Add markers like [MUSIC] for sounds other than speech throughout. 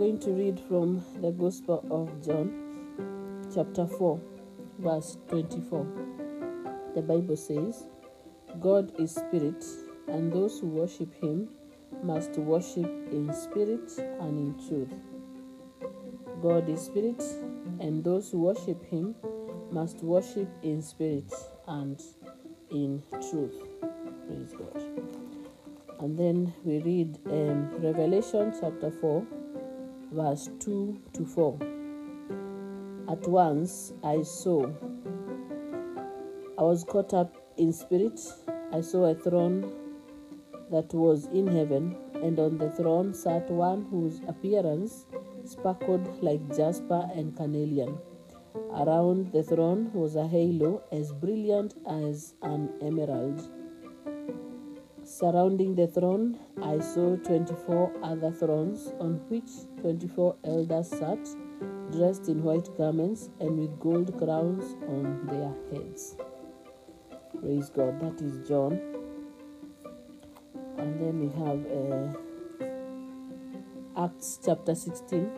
going to read from the Gospel of John, chapter 4, verse 24. The Bible says, God is spirit, and those who worship him must worship in spirit and in truth. God is spirit, and those who worship him must worship in spirit and in truth. Praise God. And then we read um, Revelation chapter 4, verse 2 to 4. At once I saw, I was caught up in spirit. I saw a throne that was in heaven, and on the throne sat one whose appearance sparkled like jasper and carnelian. Around the throne was a halo as brilliant as an emerald. Surrounding the throne, I saw 24 other thrones on which 24 elders sat, dressed in white garments and with gold crowns on their heads. Praise God. That is John. And then we have uh, Acts chapter 16,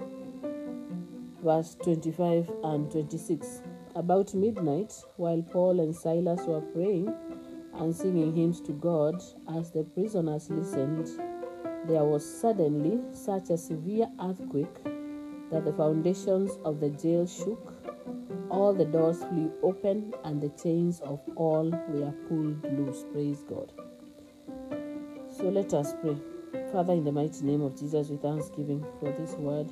verse 25 and 26. About midnight, while Paul and Silas were praying, and singing hymns to God as the prisoners listened, there was suddenly such a severe earthquake that the foundations of the jail shook, all the doors flew open, and the chains of all were pulled loose. Praise God. So let us pray. Father, in the mighty name of Jesus, we thanksgiving for this word,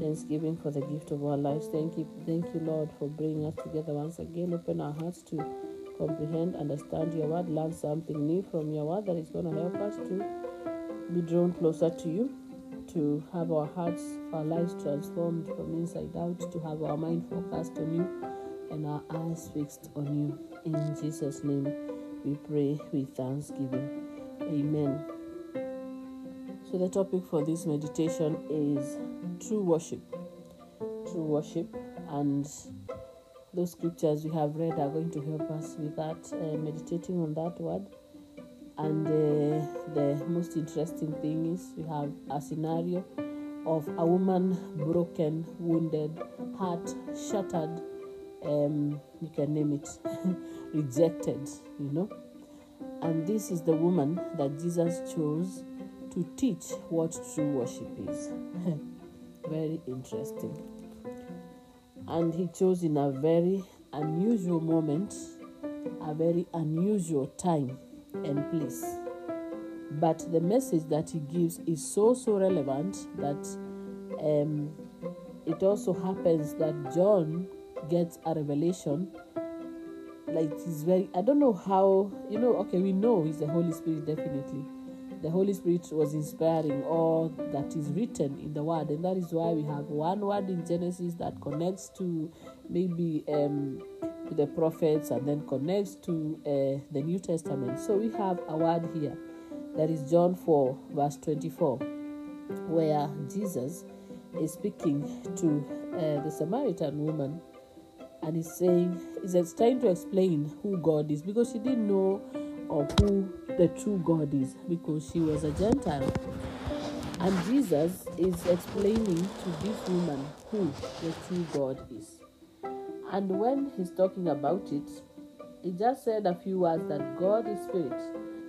thanksgiving for the gift of our lives. Thank you, thank you, Lord, for bringing us together once again. Open our hearts to comprehend, understand your word, learn something new from your word that is going to help us to be drawn closer to you, to have our hearts, our lives transformed from inside out, to have our mind focused on you and our eyes fixed on you. In Jesus' name, we pray with thanksgiving. Amen. So, the topic for this meditation is true worship. True worship and those scriptures we have read are going to help us with that, uh, meditating on that word. And uh, the most interesting thing is we have a scenario of a woman broken, wounded, heart shattered, um, you can name it, [LAUGHS] rejected, you know. And this is the woman that Jesus chose to teach what true worship is. [LAUGHS] Very interesting and he chose in a very unusual moment, a very unusual time and place. But the message that he gives is so so relevant that um, it also happens that John gets a revelation. Like he's very, I don't know how, you know, okay, we know he's the Holy Spirit definitely the Holy Spirit was inspiring all that is written in the Word, and that is why we have one word in Genesis that connects to maybe um, to the prophets and then connects to uh, the New Testament. So we have a word here. That is John 4, verse 24, where Jesus is speaking to uh, the Samaritan woman. And he's saying, he's trying to explain who God is. Because she didn't know of who the true God is because she was a Gentile. And Jesus is explaining to this woman who the true God is. And when he's talking about it, he just said a few words that God is spirit.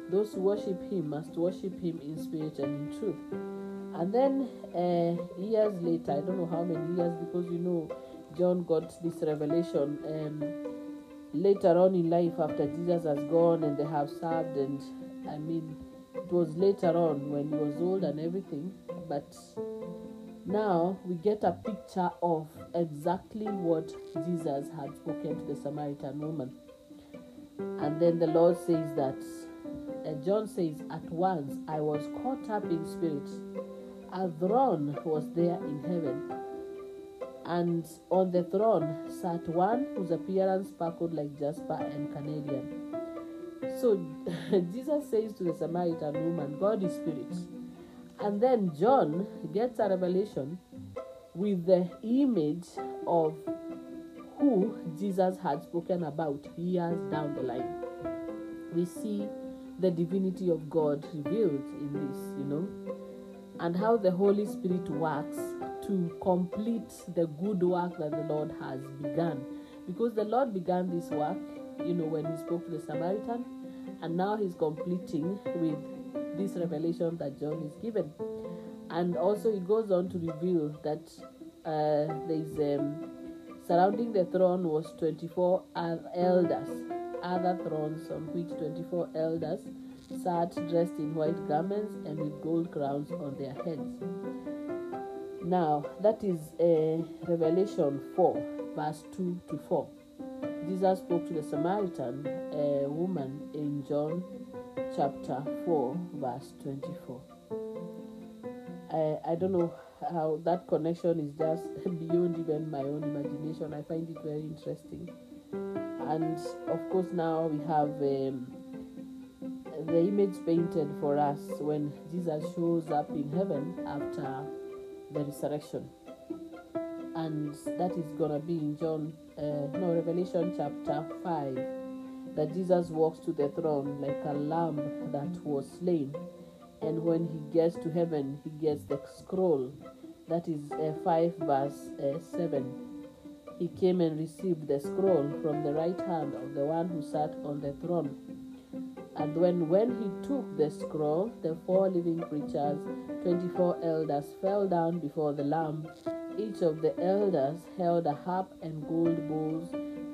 Those who worship him must worship him in spirit and in truth. And then uh, years later, I don't know how many years, because you know, John got this revelation. Um, later on in life after Jesus has gone and they have served and I mean it was later on when he was old and everything but now we get a picture of exactly what Jesus had spoken to the Samaritan woman. And then the Lord says that uh, John says at once I was caught up in spirit. A throne was there in heaven and on the throne sat one whose appearance sparkled like jasper and carnelian. So [LAUGHS] Jesus says to the Samaritan woman, God is spirit. And then John gets a revelation with the image of who Jesus had spoken about years down the line. We see the divinity of God revealed in this, you know, and how the Holy Spirit works to complete the good work that the Lord has begun. Because the Lord began this work, you know, when he spoke to the Samaritan, and now he's completing with this revelation that John is given. And also, he goes on to reveal that uh, there's um, surrounding the throne was 24 elders, other thrones on which 24 elders sat dressed in white garments and with gold crowns on their heads. Now, that is uh, Revelation 4, verse 2 to 4. Jesus spoke to the Samaritan uh, woman in John chapter 4, verse 24. I, I don't know how that connection is just [LAUGHS] beyond even my own imagination. I find it very interesting. And of course, now we have um, the image painted for us when Jesus shows up in heaven after the resurrection. And that is gonna be in John, uh, no, Revelation chapter 5, that Jesus walks to the throne like a lamb that was slain. And when he gets to heaven, he gets the scroll. That is uh, 5 verse uh, 7. He came and received the scroll from the right hand of the one who sat on the throne. And when, when he took the scroll, the four living creatures, 24 elders, fell down before the Lamb. Each of the elders held a harp and gold bowls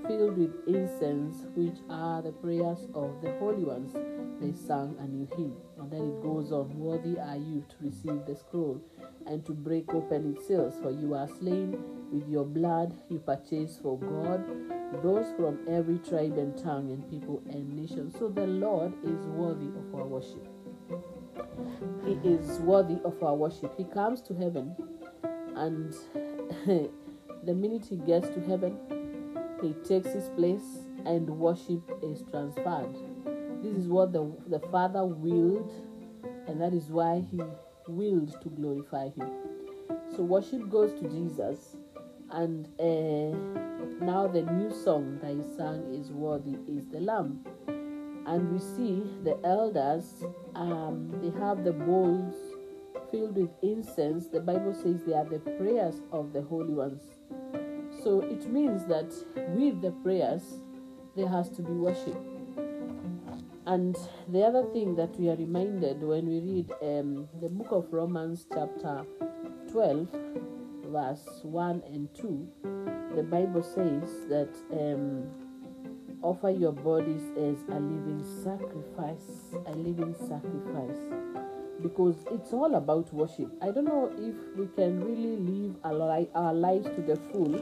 filled with incense, which are the prayers of the holy ones. They sang a new hymn. And then it goes on Worthy are you to receive the scroll and to break open its seals, for you are slain with your blood, you purchased for God those from every tribe and tongue and people and nation. So the Lord is worthy of our worship. He is worthy of our worship. He comes to heaven, and [LAUGHS] the minute he gets to heaven, he takes his place, and worship is transferred. This is what the, the Father willed, and that is why he willed to glorify him. So worship goes to Jesus, and uh, now the new song that he sang is worthy is the lamb. And we see the elders um, they have the bowls filled with incense. The bible says they are the prayers of the holy ones. So it means that with the prayers there has to be worship and the other thing that we are reminded when we read um, the book of romans chapter 12 verse 1 and 2 the bible says that um, offer your bodies as a living sacrifice a living sacrifice. Because it's all about worship. I don't know if we can really live our, our lives to the full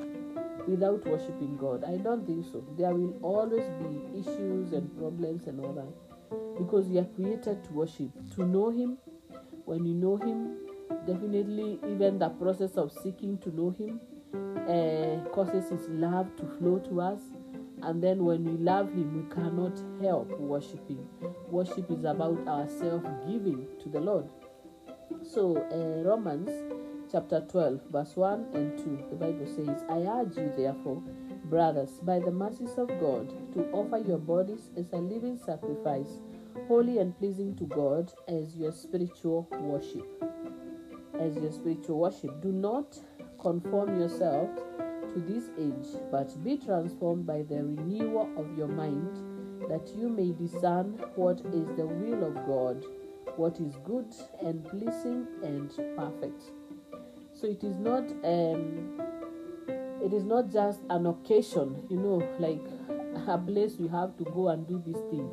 without worshiping god. I don't think so. There will always be issues and problems and all that. Because we are created to worship. To know him when you know him definitely even the process of seeking to know him uh, causes his love to flow to us. And then when we love him we cannot help worshiping. Worship is about our self-giving to the lord. So uh, romans chapter 12 verse 1 and 2 the bible says i urge you therefore brothers by the mercies of god to offer your bodies as a living sacrifice holy and pleasing to god as your spiritual worship. As your spiritual worship. Do not conform yourself to this age, but be transformed by the renewal of your mind, that you may discern what is the will of God, what is good and pleasing and perfect. So it is not um, it is not just an occasion, you know, like a place you have to go and do this thing.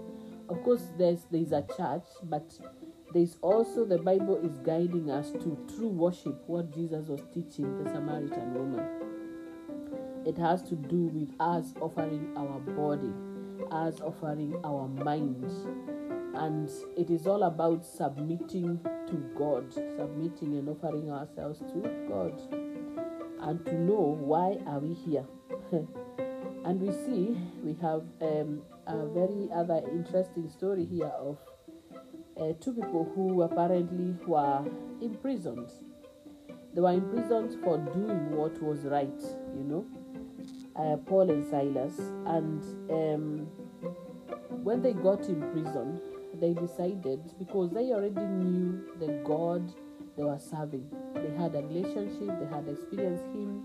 Of course, there's there's a church, but there's also the Bible is guiding us to true worship, what Jesus was teaching the Samaritan woman. It has to do with us offering our body, us offering our mind. And it is all about submitting to God, submitting and offering ourselves to God. And to know why are we here. [LAUGHS] and we see we have um, a very other interesting story here of uh, two people who apparently were imprisoned. They were imprisoned for doing what was right, you know, uh, Paul and Silas. And um, when they got in prison, they decided because they already knew the God they were serving. they had a relationship, they had experienced Him,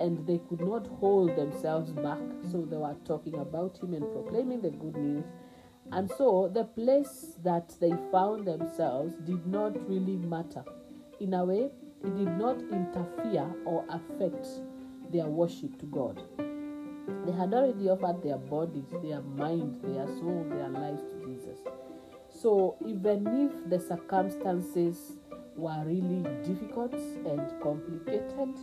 and they could not hold themselves back. So they were talking about Him and proclaiming the good news. And so the place that they found themselves did not really matter. In a way, it did not interfere or affect their worship to God. They had already offered their bodies, their mind, their soul, their lives to Jesus. So even if the circumstances were really difficult and complicated,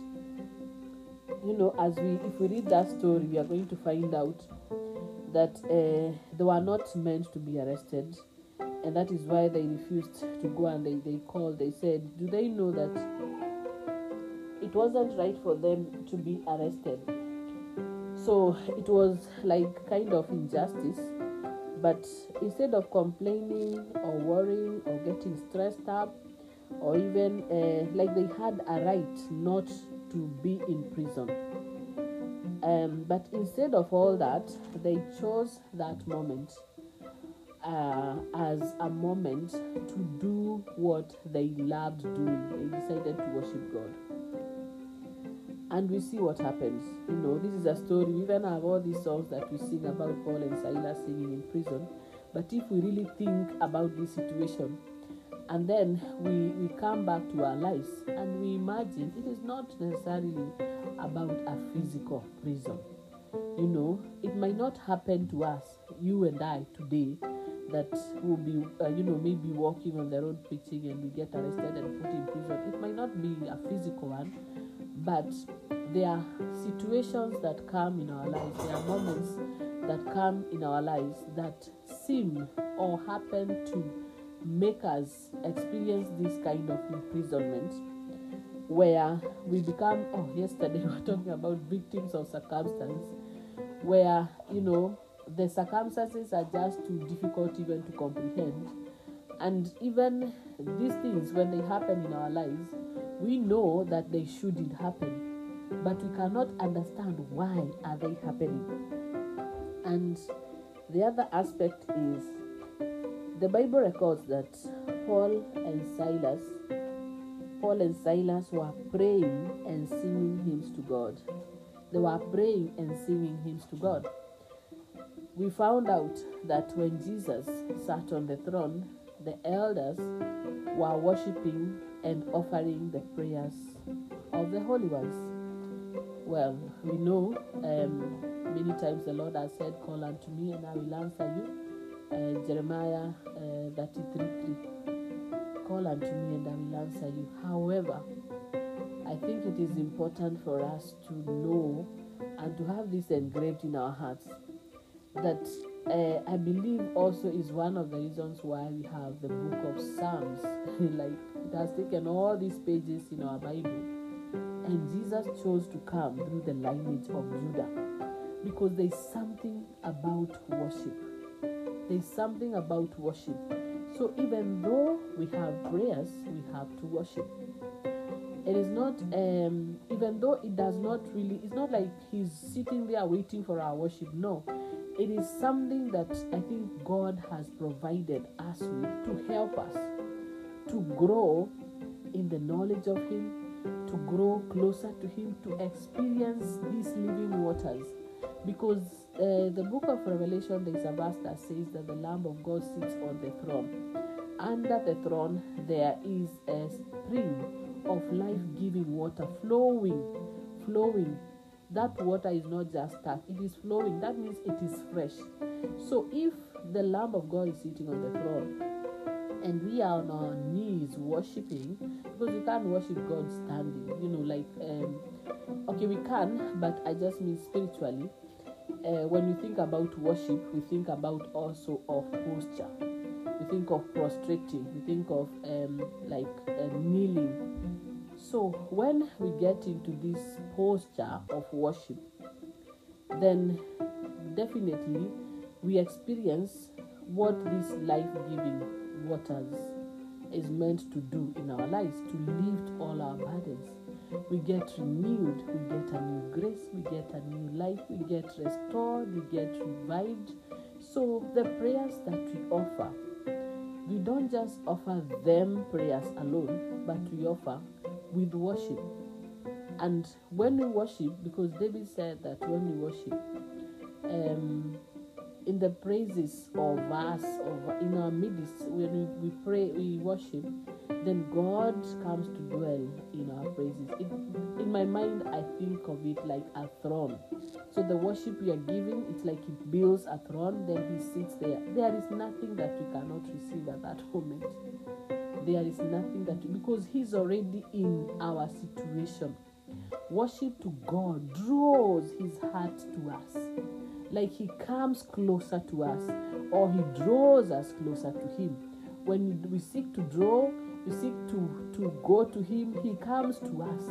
you know, as we if we read that story, we are going to find out that uh, they were not meant to be arrested, and that is why they refused to go and they, they called. They said, Do they know that it wasn't right for them to be arrested? So it was like kind of injustice. But instead of complaining or worrying or getting stressed up, or even uh, like they had a right not to be in prison. Um, but instead of all that, they chose that moment uh, as a moment to do what they loved doing. They decided to worship God. And we see what happens. You know, this is a story. We even have all these songs that we sing about Paul and Silas singing in prison. But if we really think about this situation, and then we, we come back to our lives and we imagine it is not necessarily about a physical prison. You know, it might not happen to us, you and I, today, that will be, uh, you know, maybe walking on the road preaching and we get arrested and put in prison. It might not be a physical one, but there are situations that come in our lives, there are moments that come in our lives that seem or happen to make us experience this kind of imprisonment where we become oh yesterday [LAUGHS] we were talking about victims of circumstance where you know the circumstances are just too difficult even to comprehend and even these things when they happen in our lives we know that they shouldn't happen. But we cannot understand why are they happening. And the other aspect is the bible records that paul and silas paul and silas were praying and singing hymns to god. They were praying and singing hymns to god. We found out that when jesus sat on the throne the elders were worshiping and offering the prayers of the holy ones. Well we know um, many times the lord has said call unto me and i will answer you. Uh, jeremiah uh, 33 3 call unto me and i will answer you. However i think it is important for us to know and to have this engraved in our hearts that uh, I believe also is one of the reasons why we have the book of Psalms. [LAUGHS] like it has taken all these pages in our Bible, and Jesus chose to come through the lineage of Judah because there's something about worship. There's something about worship. So even though we have prayers, we have to worship. It is not, um, even though it does not really, it's not like he's sitting there waiting for our worship. No, it is something that I think God has provided us with to help us to grow in the knowledge of Him, to grow closer to Him, to experience these living waters. Because uh, the book of Revelation, there is a verse that says that the Lamb of God sits on the throne. Under the throne, there is a spring of life giving water flowing, flowing that water is not just stuck, it is flowing. That means it is fresh. So if the Lamb of God is sitting on the throne and we are on our knees worshiping, because we can't worship God standing, you know, like, um, okay, we can, but I just mean spiritually. Uh, when we think about worship, we think about also of posture. We think of prostrating. We think of um, like uh, kneeling so, when we get into this posture of worship, then definitely we experience what this life giving waters is meant to do in our lives to lift all our burdens. We get renewed, we get a new grace, we get a new life, we get restored, we get revived. So, the prayers that we offer, we don't just offer them prayers alone, but we offer with worship. And when we worship, because David said that when we worship, um, in the praises of us, of in our midst, when we, we pray, we worship, then God comes to dwell in our praises. It, in my mind, I think of it like a throne. So the worship we are giving, it's like He builds a throne, then He sits there. There is nothing that we cannot receive at that moment. There is nothing that because He's already in our situation. Worship to God draws His heart to us. Like He comes closer to us, or He draws us closer to Him. When we seek to draw, we seek to, to go to Him, He comes to us.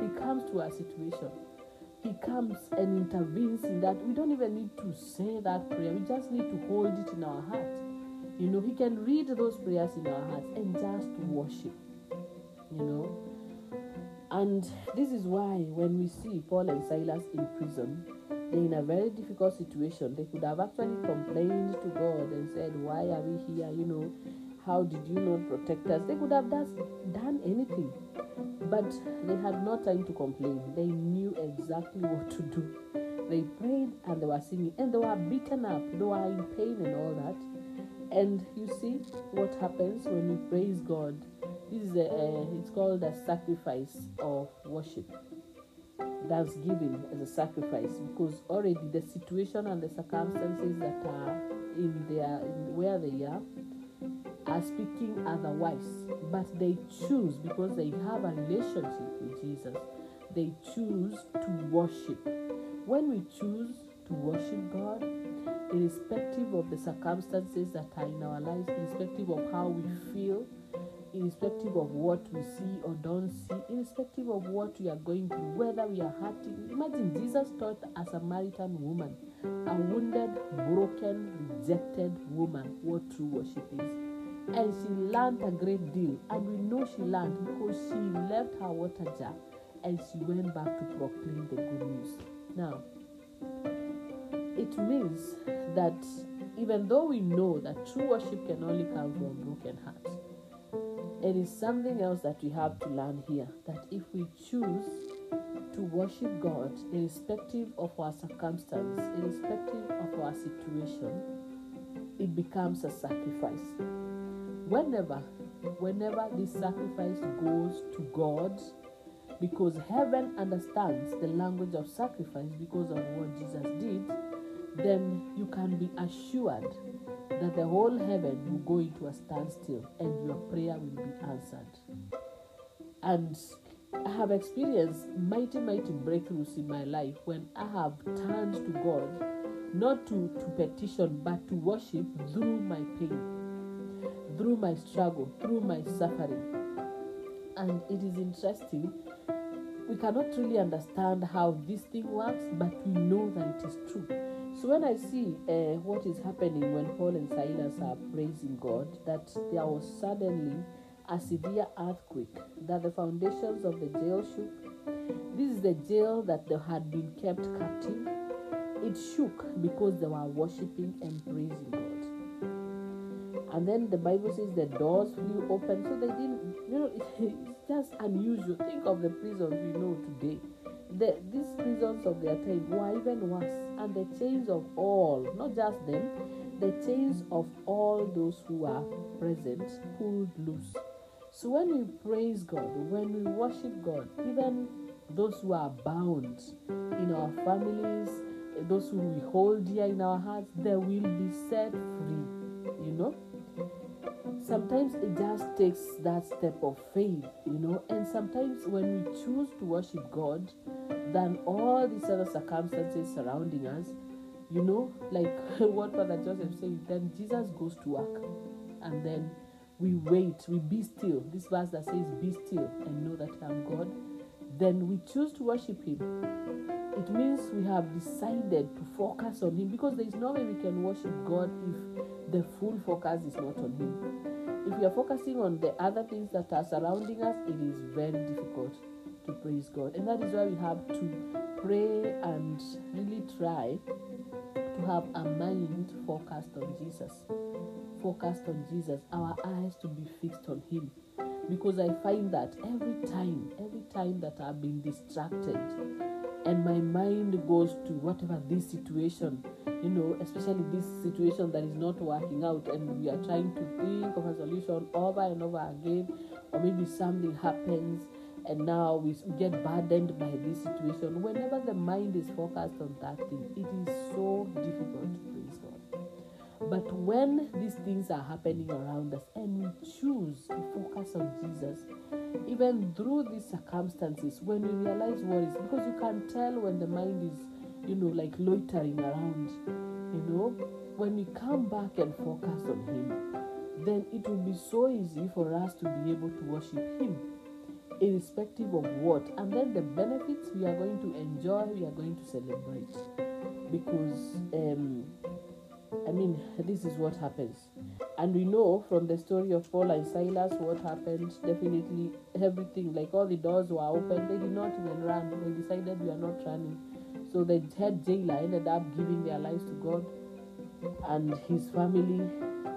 He comes to our situation. He comes and intervenes in that. We don't even need to say that prayer, we just need to hold it in our heart. You know, He can read those prayers in our hearts and just worship. You know. And this is why when we see Paul and Silas in prison, they're in a very difficult situation. They could have actually complained to God and said, Why are we here? You know, how did you not protect us? They could have done anything. But they had no time to complain. They knew exactly [LAUGHS] what to do. They prayed and they were singing and they were beaten up. They were in pain and all that. And you see what happens when you praise God. This is a, it's called a sacrifice of worship. Thanksgiving as a sacrifice because already the situation and the circumstances that are in their in where they are are speaking otherwise, but they choose because they have a relationship with Jesus. They choose to worship. When we choose to worship God, irrespective of the circumstances that are in our lives, irrespective of how we feel, irrespective of what we see or don't see, irrespective of what we are going through, whether we are hurting. Imagine Jesus taught a Samaritan woman, a wounded, broken, rejected woman, what true worship is and she learned a great deal. And we know she learned because she left her water jar and she went back to proclaim the good news. Now, it means that even though we know that true worship can only come from broken hearts, it is something else that we have to learn here that if we choose to worship God, irrespective of our circumstance, irrespective of our situation, it becomes a sacrifice whenever whenever this sacrifice goes to god because heaven understands the language of sacrifice because of what jesus did then you can be assured that the whole heaven will go into a standstill and your prayer will be answered. And i have experienced mighty mighty breakthroughs in my life when i have turned to god not to, to petition but to worship through my pain through my struggle, through my suffering. And it is interesting. We cannot really understand how this thing works, but we know that it is true. So when I see uh, what is happening when Paul and Silas are praising God, that there was suddenly a severe earthquake, that the foundations of the jail shook. This is the jail that they had been kept captive. It shook because they were worshiping and praising God and then the bible says the doors flew open. So they didn't you know [LAUGHS] it's just unusual. Think of the prisons we know today. The, these prisons of their time were even worse. And the chains of all not just them the chains of all those who are present pulled loose. So when we praise god when we worship god even those who are bound in our families those who we hold dear in our hearts they will be set free you know sometimes it just takes that step of faith, you know. And sometimes when we choose to worship God, than all these other circumstances surrounding us, you know, like [LAUGHS] what Father Joseph said, then Jesus goes to work. And then we wait, we be still. This verse that says, Be still and know that I am God. Then we choose to worship Him. It means we have decided to focus on Him because there is no way we can worship God if the full focus is not on Him if we are focusing on the other things that are surrounding us, it is very difficult to praise God. And that is why we have to pray and really try to have a mind focused on Jesus, focused on Jesus, our eyes to be fixed on Him. Because I find that every time, every time that I've been distracted and my mind goes to whatever this situation, you know, especially this situation that is not working out, and we are trying to think of a solution over and over again, or maybe something happens and now we get burdened by this situation. Whenever the mind is focused on that thing, it is so difficult. But when these things are happening around us and we choose to focus on Jesus, even through these circumstances, when we realize what is, because you can tell when the mind is, you know, like loitering around, you know, when we come back and focus on Him, then it will be so easy for us to be able to worship Him irrespective of what. And then the benefits we are going to enjoy, we are going to celebrate. Because, um, I mean, this is what happens. And we know from the story of Paul and Silas what happened. Definitely, everything, like all the doors were open, they did not even run. They decided we are not running. So the head jailer ended up giving their lives to God and his family.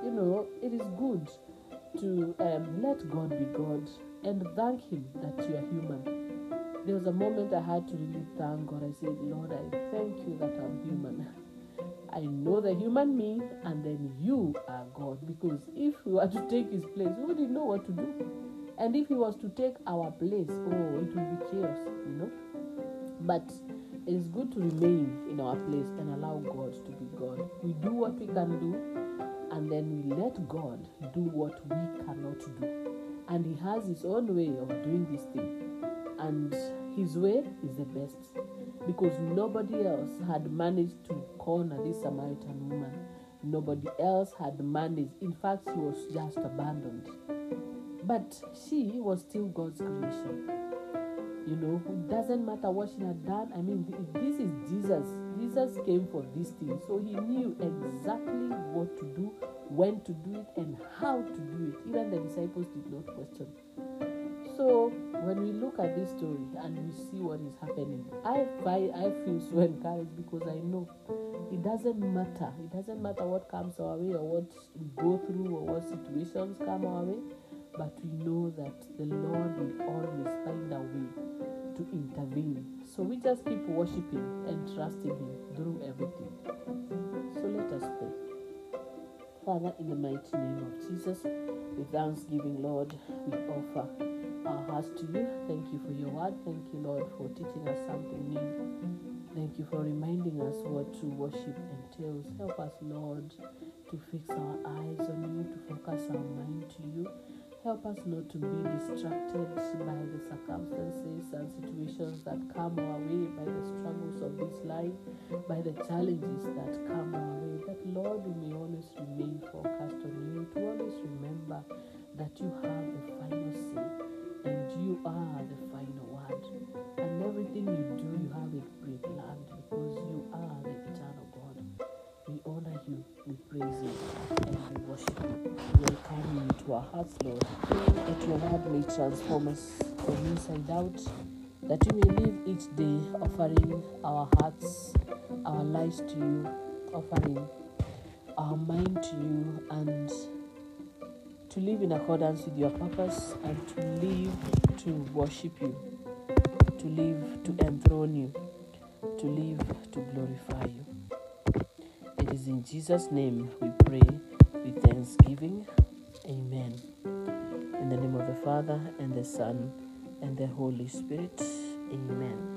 You know, it is good to um, let God be God and thank Him that you are human. There was a moment I had to really thank God. I said, Lord, I thank you that I'm human. [LAUGHS] I know the human me, and then you are God. Because if we were to take His place, we wouldn't know what to do. And if He was to take our place, oh, it would be chaos, you know. But it is good to remain in our place and allow God to be God. We do what we can do, and then we let God do what we cannot do and he has his own way of doing this thing and his way is the best. Because nobody else had managed to corner this samaritan woman. Nobody else had managed. In fact she was just abandoned. But she was still god's creation. You know it doesn't matter what she had done. I mean this is jesus. Jesus came for this thing. So he knew exactly what to do when to do it and how to do it. Even the disciples did not question. When we look at this story and we see what is happening, I I feel so encouraged because I know it doesn't matter. It doesn't matter what comes our way or what we go through or what situations come our way, but we know that the Lord will always find a way to intervene. So we just keep worshiping and trusting Him through everything. So let us pray. Father, in the mighty name of Jesus, with thanksgiving, Lord, we offer our hearts to you. Thank you for your word. Thank you, Lord, for teaching us something new. Thank you for reminding us what true worship entails. Help us, Lord, to fix our eyes on you, to focus our mind to you. Help us not to be distracted by the circumstances and situations that come our way, by the struggles of this life, by the challenges that come our way. That, Lord, we may always remain focused on you, to always remember that you have the final say and you are the final word. And everything you do, you have it pre-planned because you are the eternal God. We honor you, we praise you, and we worship you. We welcome you to our hearts, Lord, that your word may transform us from inside out, that we may live each day offering our hearts, our lives to you, offering our mind to you and to live in accordance with your purpose and to live to worship you, to live to enthrone you, to live to glorify you. It is in Jesus' name we pray with thanksgiving. Amen. In the name of the Father and the Son and the Holy Spirit. Amen.